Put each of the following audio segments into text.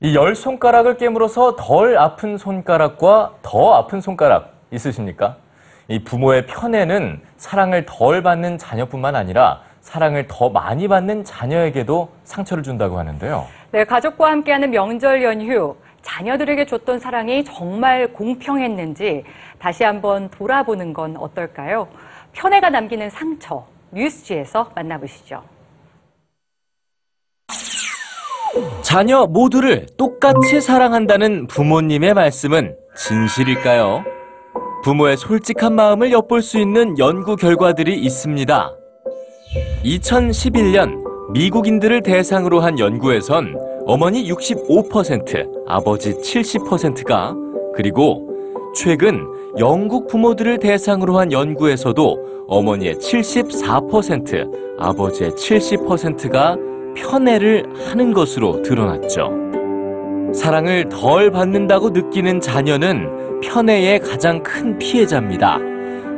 이 열 손가락을 깨물어서 덜 아픈 손가락과 더 아픈 손가락 있으십니까? 이 부모의 편애는 사랑을 덜 받는 자녀뿐만 아니라 사랑을 더 많이 받는 자녀에게도 상처를 준다고 하는데요. 네, 가족과 함께하는 명절 연휴, 자녀들에게 줬던 사랑이 정말 공평했는지 다시 한번 돌아보는 건 어떨까요? 편애가 남기는 상처, 뉴스지에서 만나보시죠. 자녀 모두를 똑같이 사랑한다는 부모님의 말씀은 진실일까요? 부모의 솔직한 마음을 엿볼 수 있는 연구 결과들이 있습니다. 2011년 미국인들을 대상으로 한 연구에선 어머니 65%, 아버지 70%가 그리고 최근 영국 부모들을 대상으로 한 연구에서도 어머니의 74%, 아버지의 70%가 편애를 하는 것으로 드러났죠. 사랑을 덜 받는다고 느끼는 자녀는 편애의 가장 큰 피해자입니다.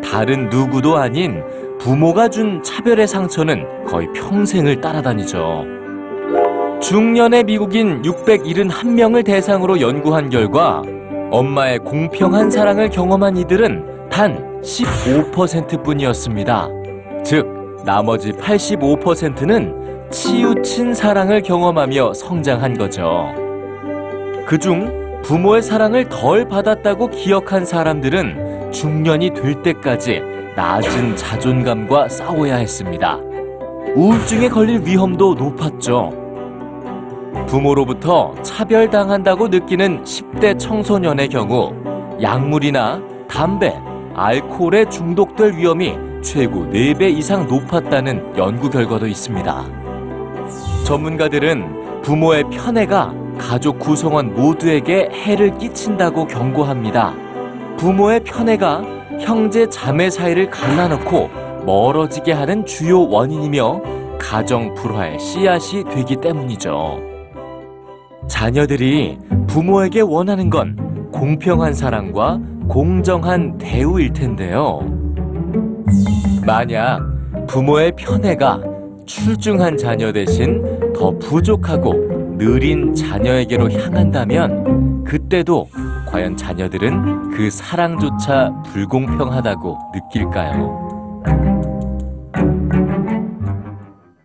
다른 누구도 아닌 부모가 준 차별의 상처는 거의 평생을 따라다니죠. 중년의 미국인 671명을 대상으로 연구한 결과 엄마의 공평한 사랑을 경험한 이들은 단 15% 뿐이었습니다. 즉, 나머지 85%는 치우친 사랑을 경험하며 성장한 거죠. 그중 부모의 사랑을 덜 받았다고 기억한 사람들은 중년이 될 때까지 낮은 자존감과 싸워야 했습니다. 우울증에 걸릴 위험도 높았죠. 부모로부터 차별당한다고 느끼는 10대 청소년의 경우 약물이나 담배, 알코올에 중독될 위험이 최고 4배 이상 높았다는 연구 결과도 있습니다. 전문가들은 부모의 편애가 가족 구성원 모두에게 해를 끼친다고 경고합니다. 부모의 편애가 형제 자매 사이를 갈라놓고 멀어지게 하는 주요 원인이며 가정 불화의 씨앗이 되기 때문이죠. 자녀들이 부모에게 원하는 건 공평한 사랑과 공정한 대우일 텐데요. 만약 부모의 편애가 출중한 자녀 대신 더 부족하고 느린 자녀에게로 향한다면 그때도 과연 자녀들은 그 사랑조차 불공평하다고 느낄까요?